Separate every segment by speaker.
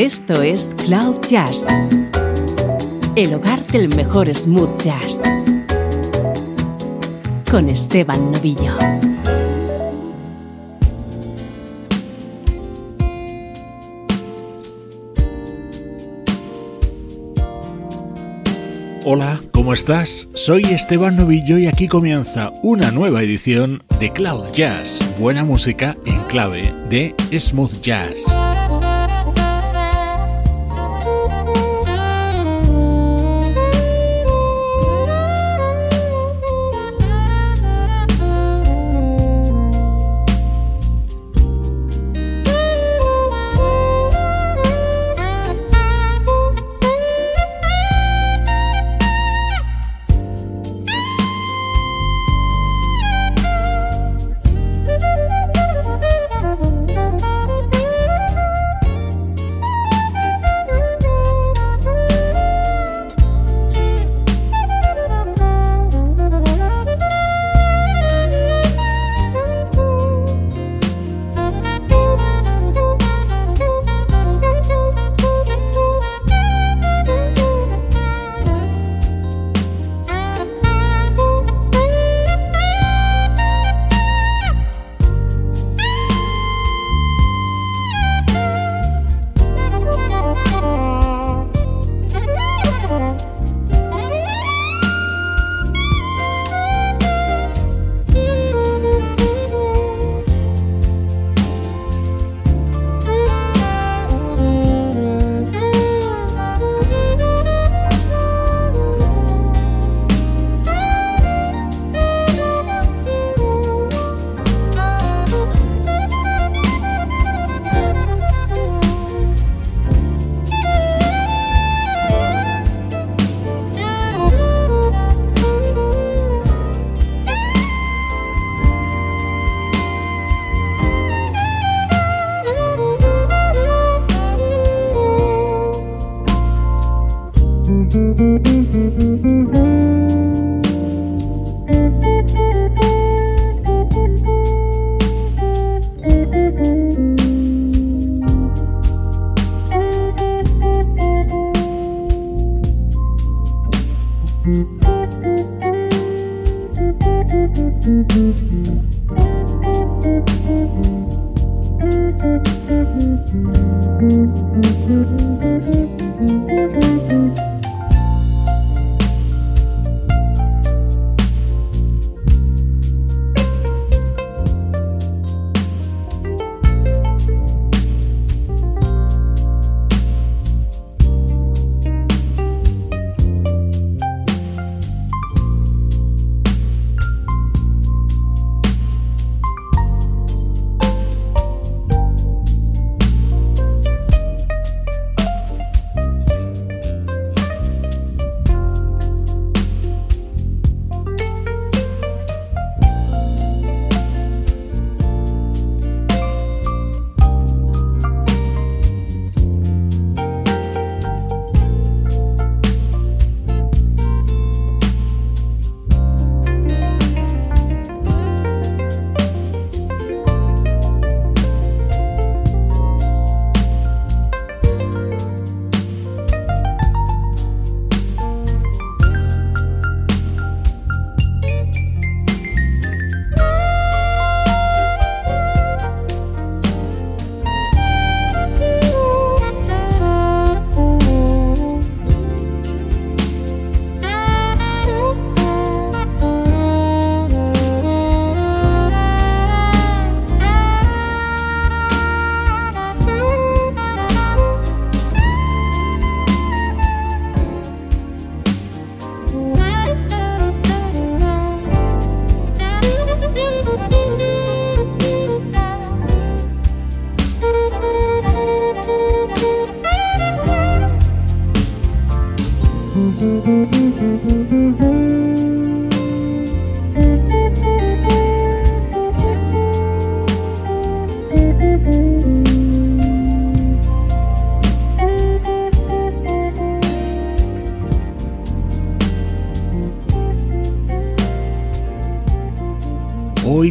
Speaker 1: Esto es Cloud Jazz, el hogar del mejor smooth jazz, con Esteban Novillo.
Speaker 2: Hola, ¿cómo estás? Soy Esteban Novillo y aquí comienza una nueva edición de Cloud Jazz, buena música en clave de smooth jazz.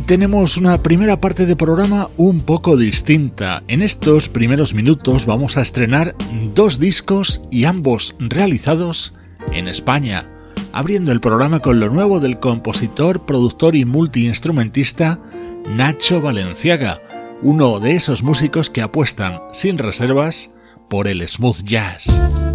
Speaker 2: Tenemos una primera parte de programa un poco distinta. En estos primeros minutos vamos a estrenar dos discos y ambos realizados en España, abriendo el programa con lo nuevo del compositor, productor y multiinstrumentista Nacho Valenciaga, uno de esos músicos que apuestan sin reservas por el smooth jazz.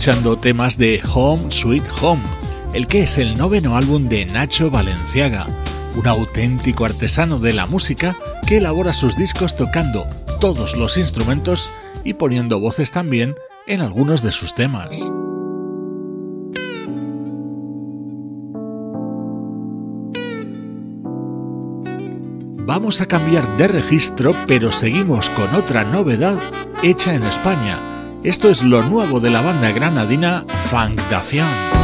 Speaker 2: Escuchando temas de Home Sweet Home, el que es el noveno álbum de Nacho Valenciaga, un auténtico artesano de la música que elabora sus discos tocando todos los instrumentos
Speaker 3: y poniendo voces también en algunos de sus temas. Vamos a cambiar de registro, pero seguimos con otra novedad hecha en España. Esto es lo nuevo de la banda granadina Dacian.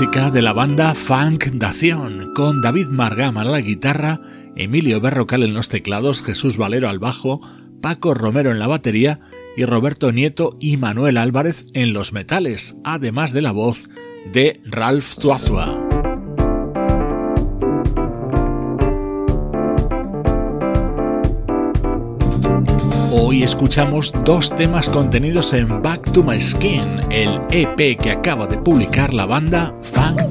Speaker 3: De la banda Funk Dación, con David Margama a la guitarra, Emilio Berrocal en los teclados, Jesús Valero al bajo, Paco Romero en la batería y Roberto Nieto y Manuel Álvarez en los metales, además de la voz de Ralph Tuatua. Escuchamos dos temas contenidos en Back to My Skin, el EP que acaba de publicar la banda Funk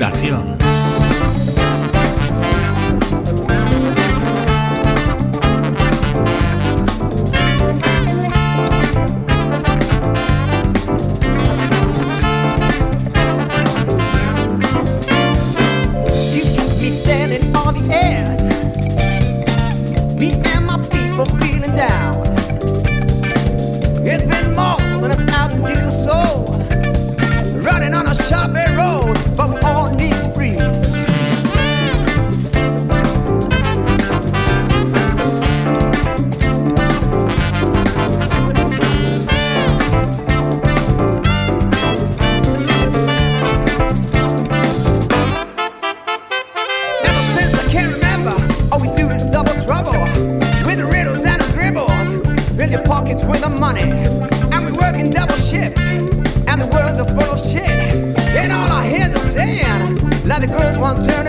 Speaker 3: pockets with the money. And we working double shift. And the world's a full of shit. And all I hear is saying, like the girls won't turn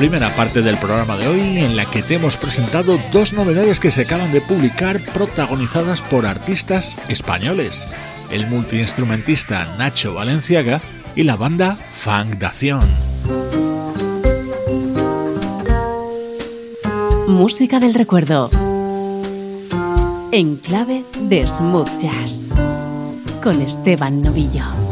Speaker 2: primera parte del programa de hoy en la que te hemos presentado dos novedades que se acaban de publicar protagonizadas por artistas españoles, el multiinstrumentista Nacho Valenciaga y la banda Funk Dación.
Speaker 1: Música del recuerdo. En clave de smooth jazz. Con Esteban Novillo.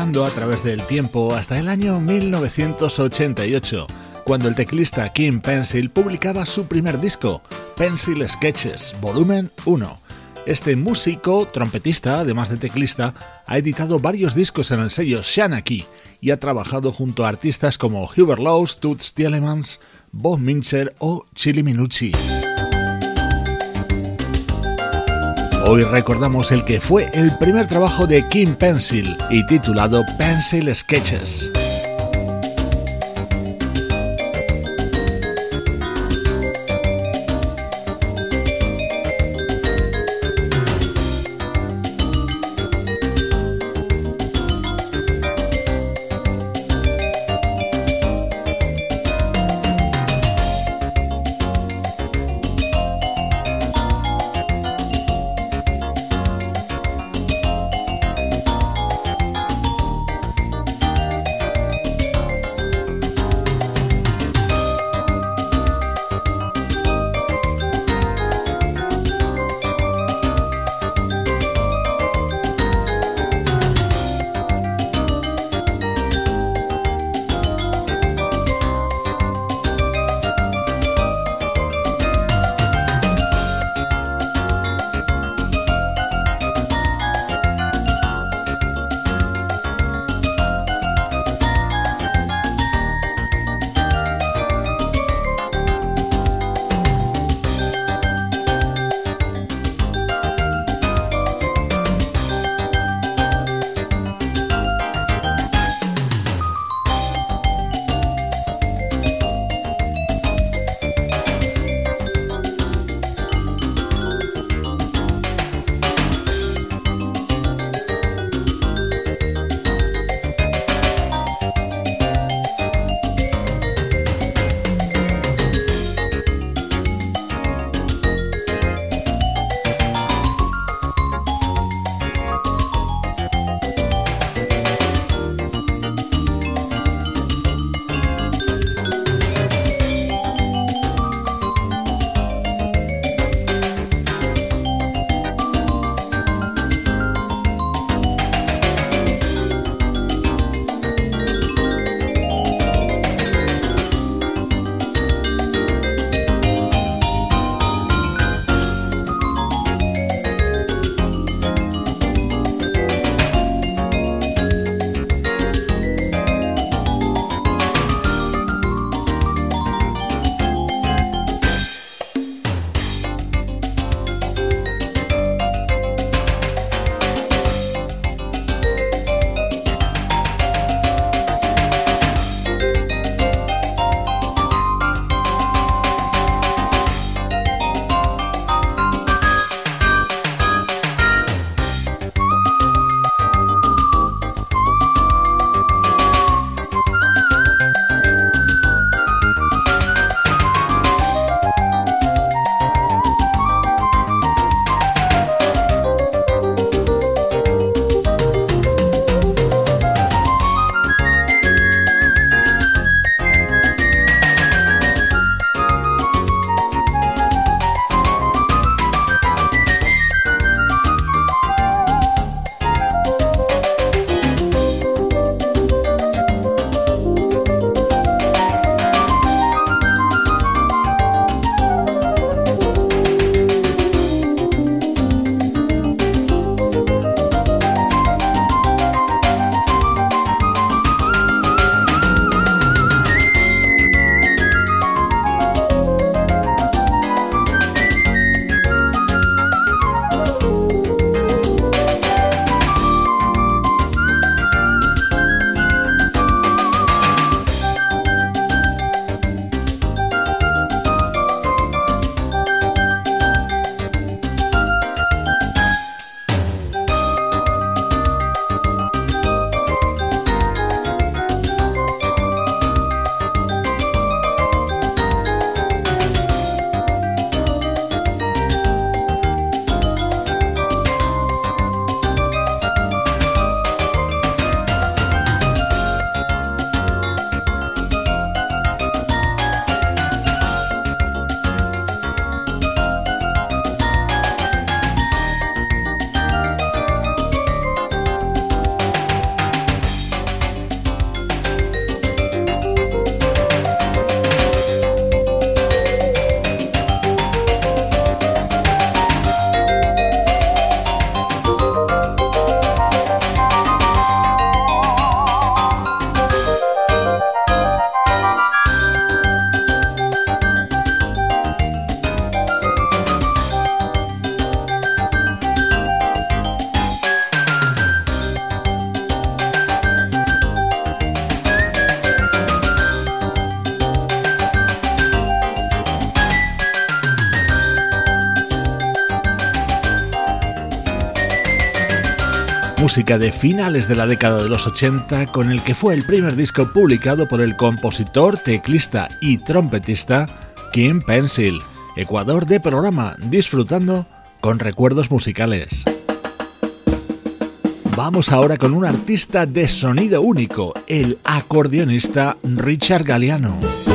Speaker 2: A través del tiempo hasta el año 1988, cuando el teclista Kim Pencil publicaba su primer disco, Pencil Sketches, volumen 1. Este músico, trompetista, además de teclista, ha editado varios discos en el sello Shanaki y ha trabajado junto a artistas como Hubert Laws, Toots Tielemans, Bob Mincher o Chili Minucci. Hoy recordamos el que fue el primer trabajo de Kim Pencil y titulado Pencil Sketches. Música de finales de la década de los 80 con el que fue el primer disco publicado por el compositor, teclista y trompetista Kim Pencil, Ecuador de programa, disfrutando con recuerdos musicales. Vamos ahora con un artista de sonido único, el acordeonista Richard Galliano.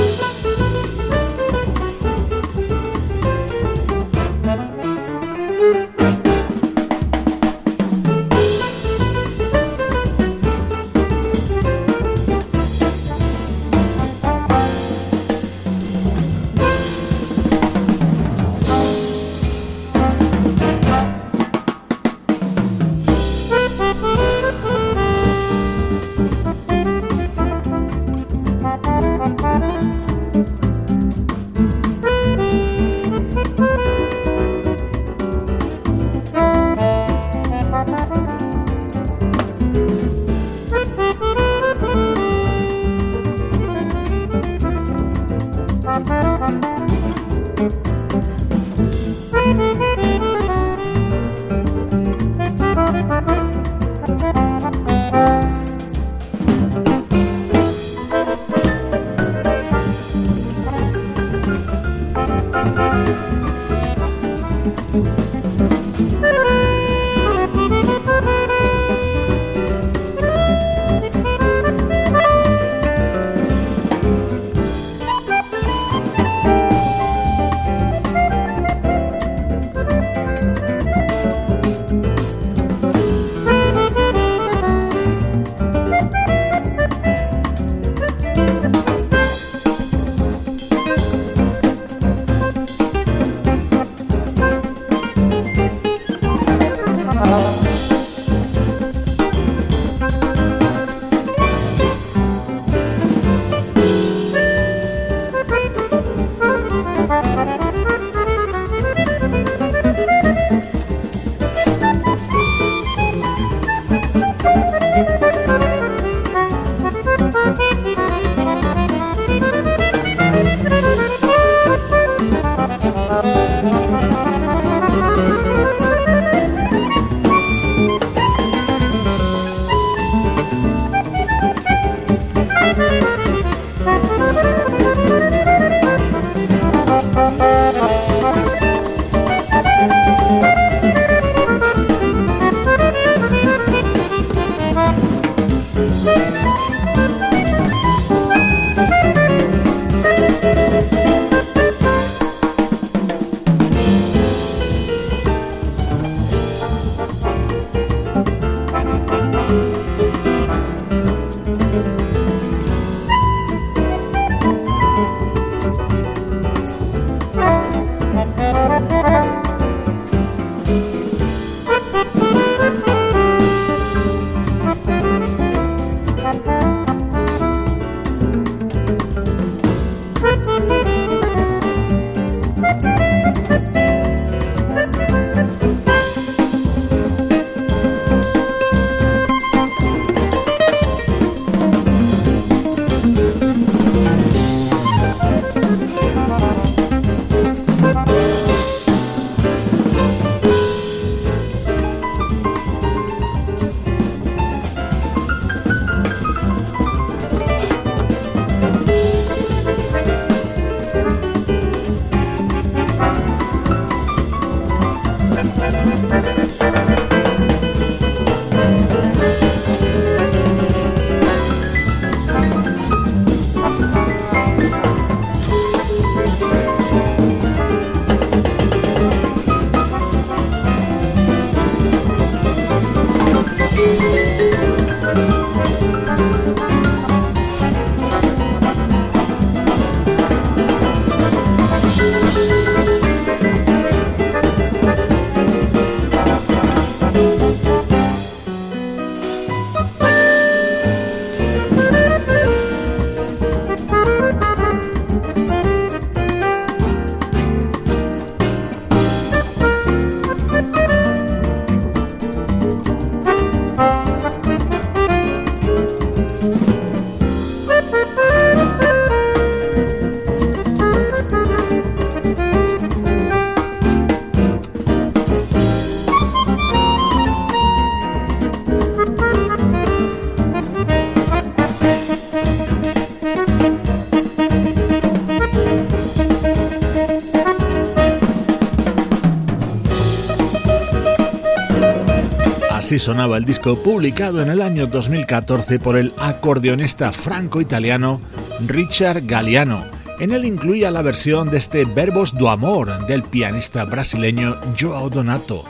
Speaker 2: Sonaba el disco publicado en el año 2014 por el acordeonista franco-italiano Richard Galliano. En él incluía la versión de este Verbos do Amor del pianista brasileño Joao Donato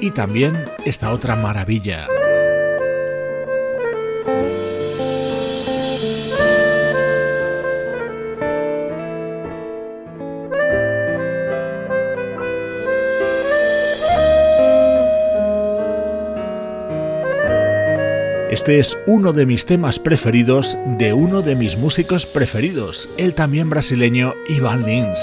Speaker 2: y también esta otra maravilla. Este es uno de mis temas preferidos de uno de mis músicos preferidos, el también brasileño Ivan Lins.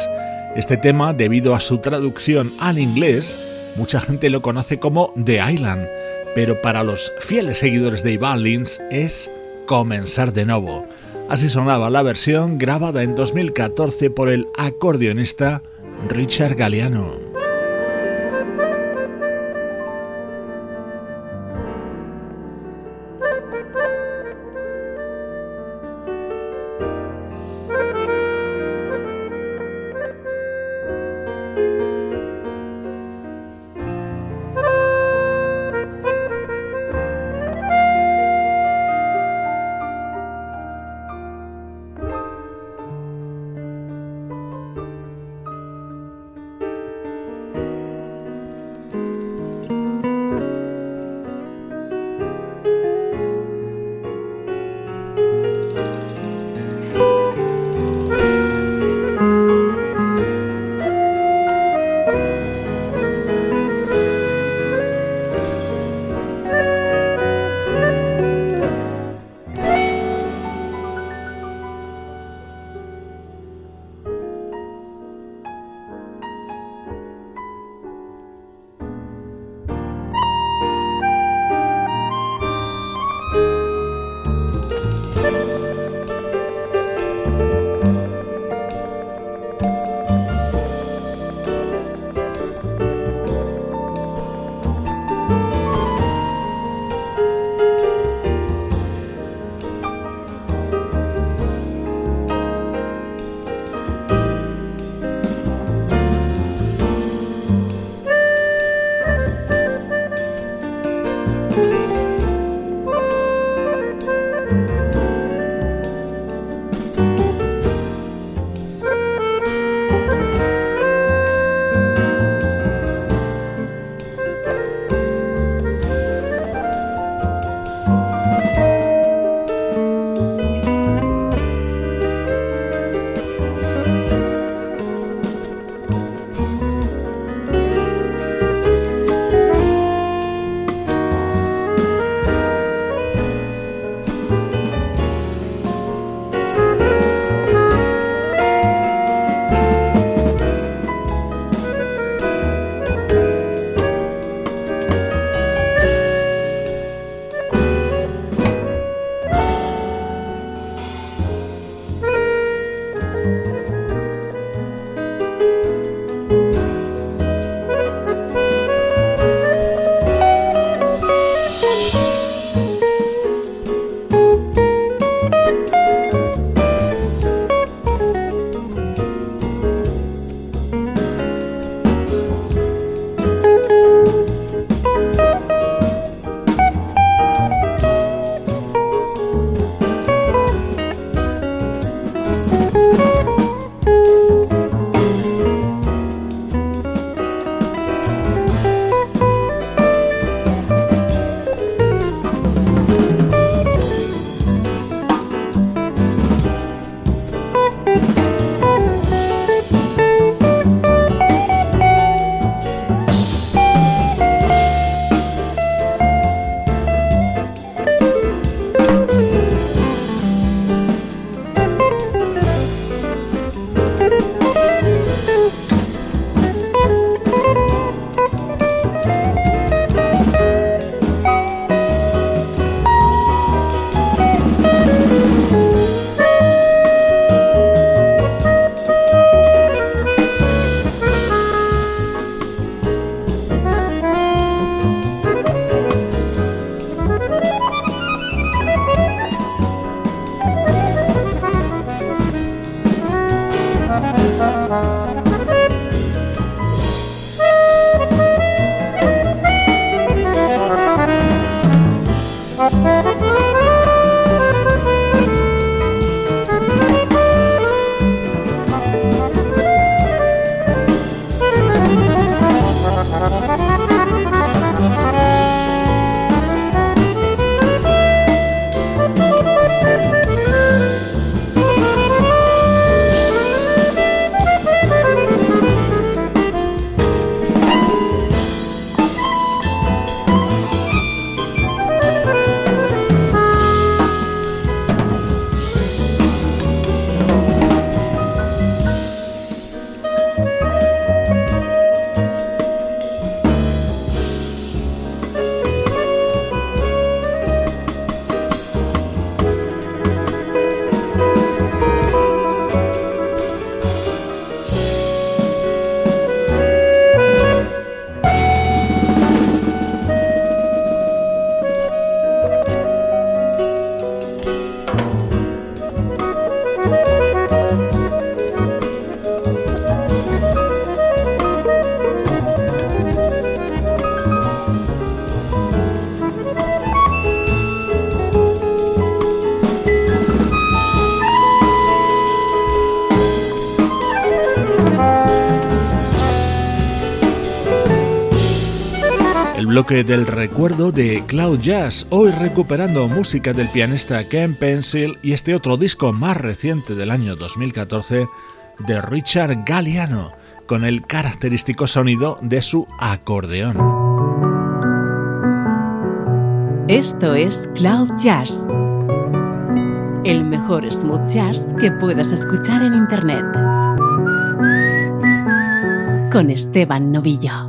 Speaker 2: Este tema, debido a su traducción al inglés, mucha gente lo conoce como The Island, pero para los fieles seguidores de Ivan Lins es Comenzar de nuevo. Así sonaba la versión grabada en 2014 por el acordeonista Richard Galliano. Del recuerdo de Cloud Jazz, hoy recuperando música del pianista Ken Pencil y este otro disco más reciente del año 2014 de Richard Galliano, con el característico sonido de su acordeón.
Speaker 1: Esto es Cloud Jazz, el mejor smooth jazz que puedas escuchar en Internet, con Esteban Novillo.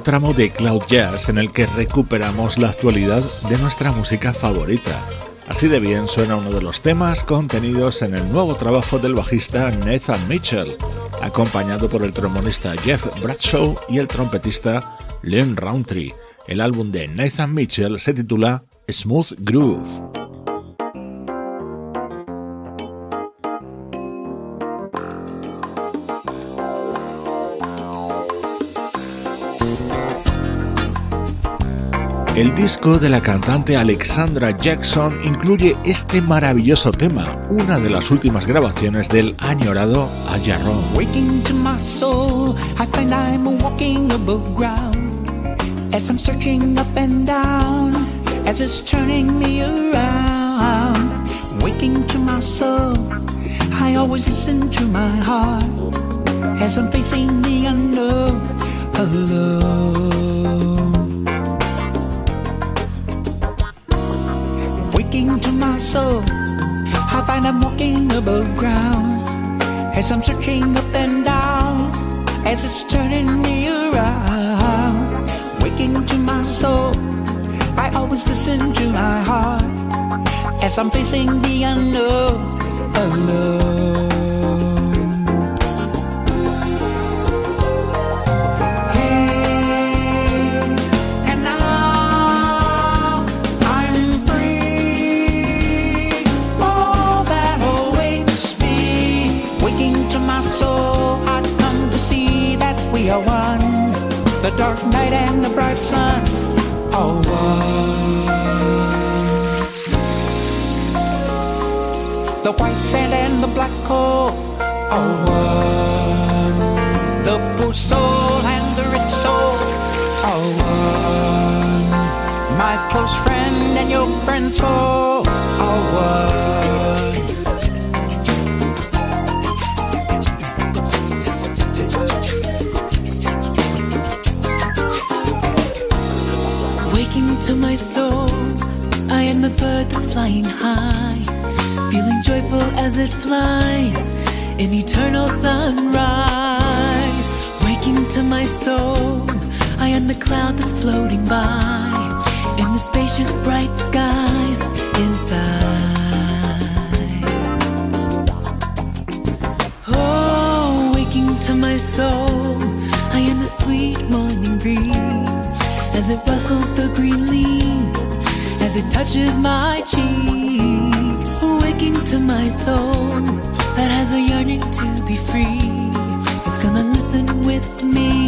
Speaker 2: Tramo de Cloud Jazz en el que recuperamos la actualidad de nuestra música favorita. Así de bien suena uno de los temas contenidos en el nuevo trabajo del bajista Nathan Mitchell, acompañado por el trombonista Jeff Bradshaw y el trompetista Len Roundtree. El álbum de Nathan Mitchell se titula Smooth Groove. El disco de la cantante Alexandra Jackson incluye este maravilloso tema, una de las últimas grabaciones del añorado Ayarón.
Speaker 4: Waking to my soul, I find I'm walking above ground. As I'm searching up and down, as it's turning me around. Waking to my soul, I always listen to my heart. As I'm facing the unknown alone. Soul. I find I'm walking above ground as I'm searching up and down as it's turning me around. Waking to my soul, I always listen to my heart as I'm facing the unknown alone. The dark night and the bright sun oh, are one. The white sand and the black coal oh, are one. The poor soul and the rich soul oh, are one. My close friend and your friend's foe are one.
Speaker 5: My soul. I am a bird that's flying high, feeling joyful as it flies in eternal sunrise. Waking to my soul, I am the cloud that's floating by in the spacious bright skies inside. Oh, waking to my soul, I am the sweet morning breeze as it rustles the green leaves, as it touches my cheek, waking to my soul that has a yearning to be free. It's gonna listen with me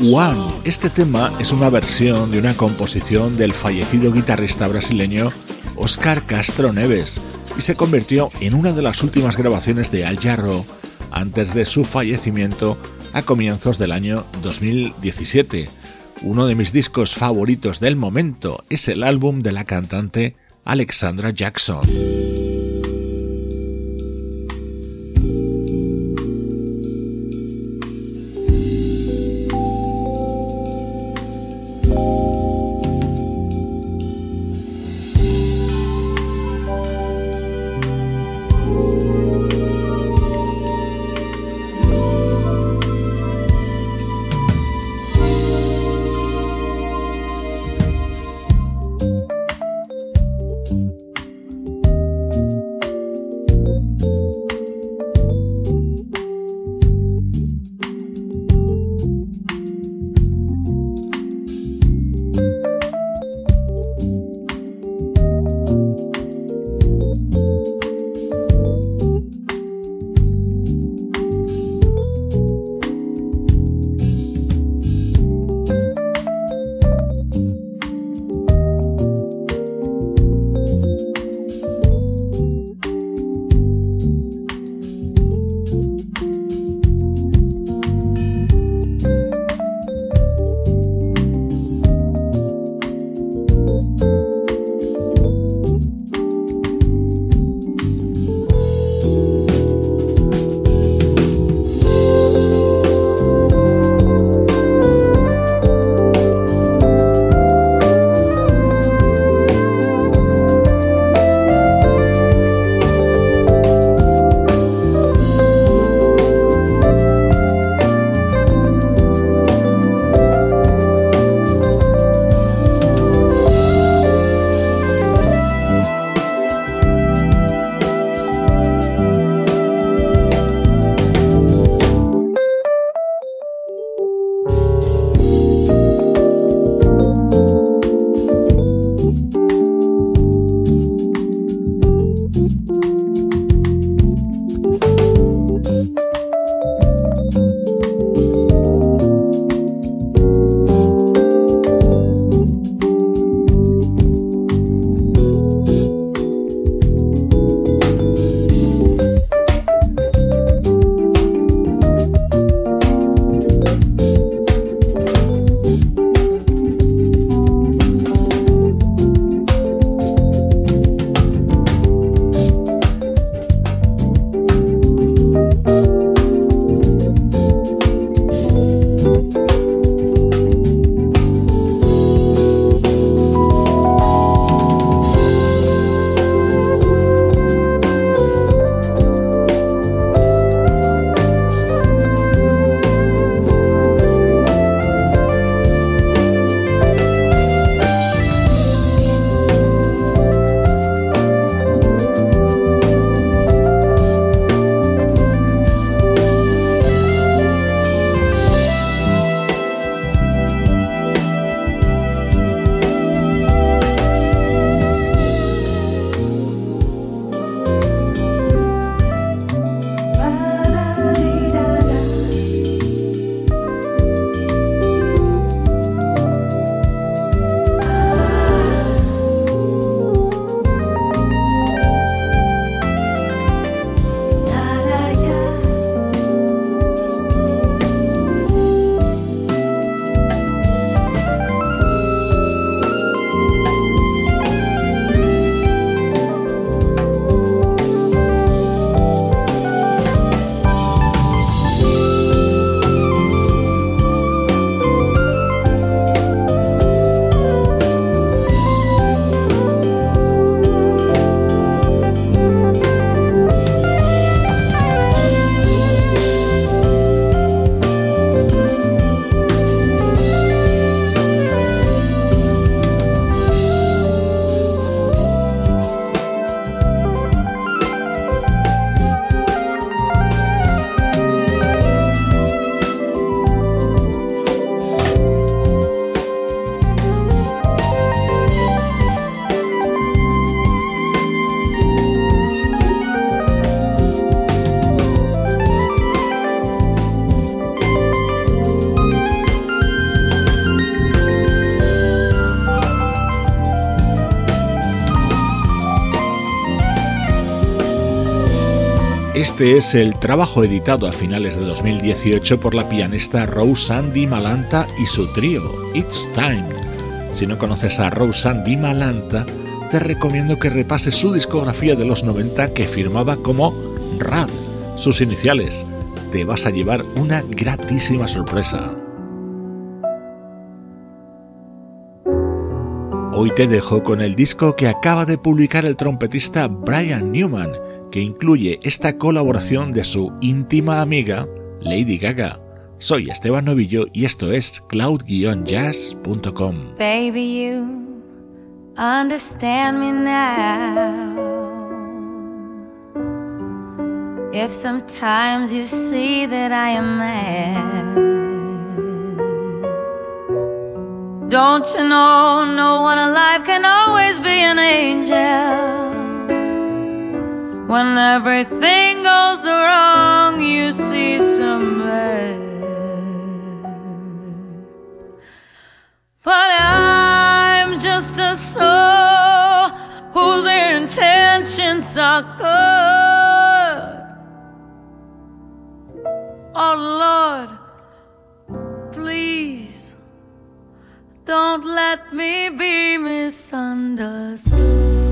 Speaker 5: One.
Speaker 2: Este tema es una versión de una composición del fallecido guitarrista brasileño Oscar Castro Neves y se convirtió en una de las últimas grabaciones de Al Jarro antes de su fallecimiento a comienzos del año 2017. Uno de mis discos favoritos del momento es el álbum de la cantante Alexandra Jackson. Este es el trabajo editado a finales de 2018 por la pianista Rose Andy Malanta y su trío, It's Time. Si no conoces a Rose Andy Malanta, te recomiendo que repases su discografía de los 90 que firmaba como RAD, sus iniciales. Te vas a llevar una gratísima sorpresa. Hoy te dejo con el disco que acaba de publicar el trompetista Brian Newman, que incluye esta colaboración de su íntima amiga Lady Gaga. Soy Esteban Novillo y esto es cloud-jazz.com.
Speaker 6: Baby, you understand me now. If sometimes you see that I am mad. Don't you know, no one alive can always be an angel. When everything goes wrong, you see some bad. But I'm just a soul whose intentions are good. Oh Lord, please don't let me be misunderstood.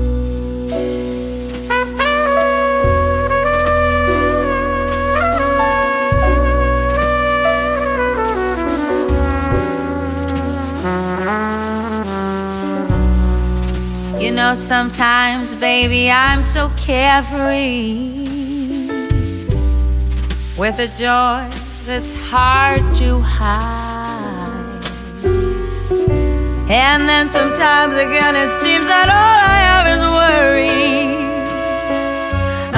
Speaker 6: Know, sometimes, baby, I'm so carefree with a joy that's hard to hide. And then sometimes again, it seems that all I have is worry.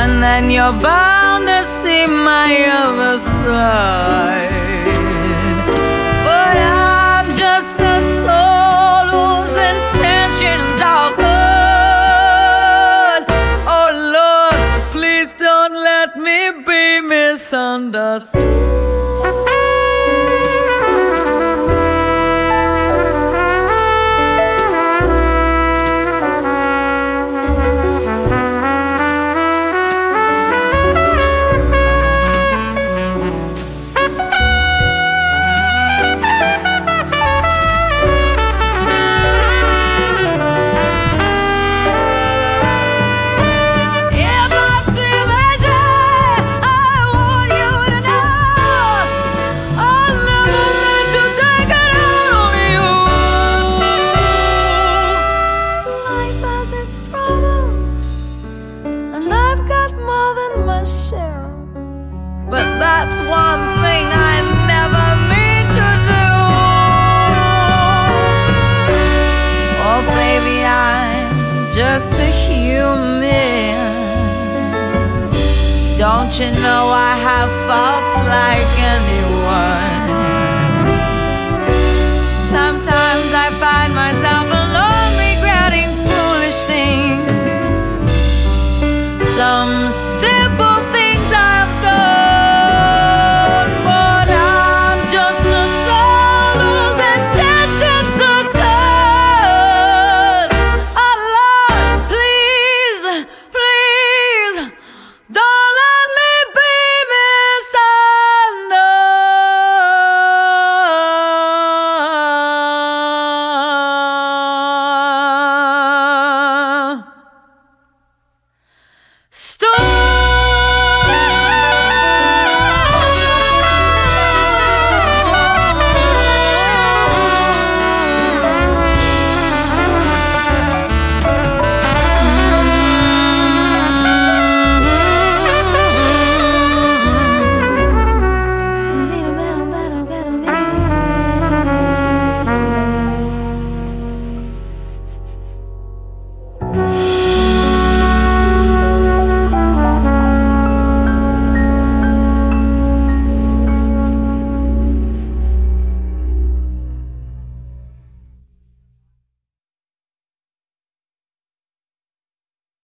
Speaker 6: And then you're bound to see my other side. Misunderstood.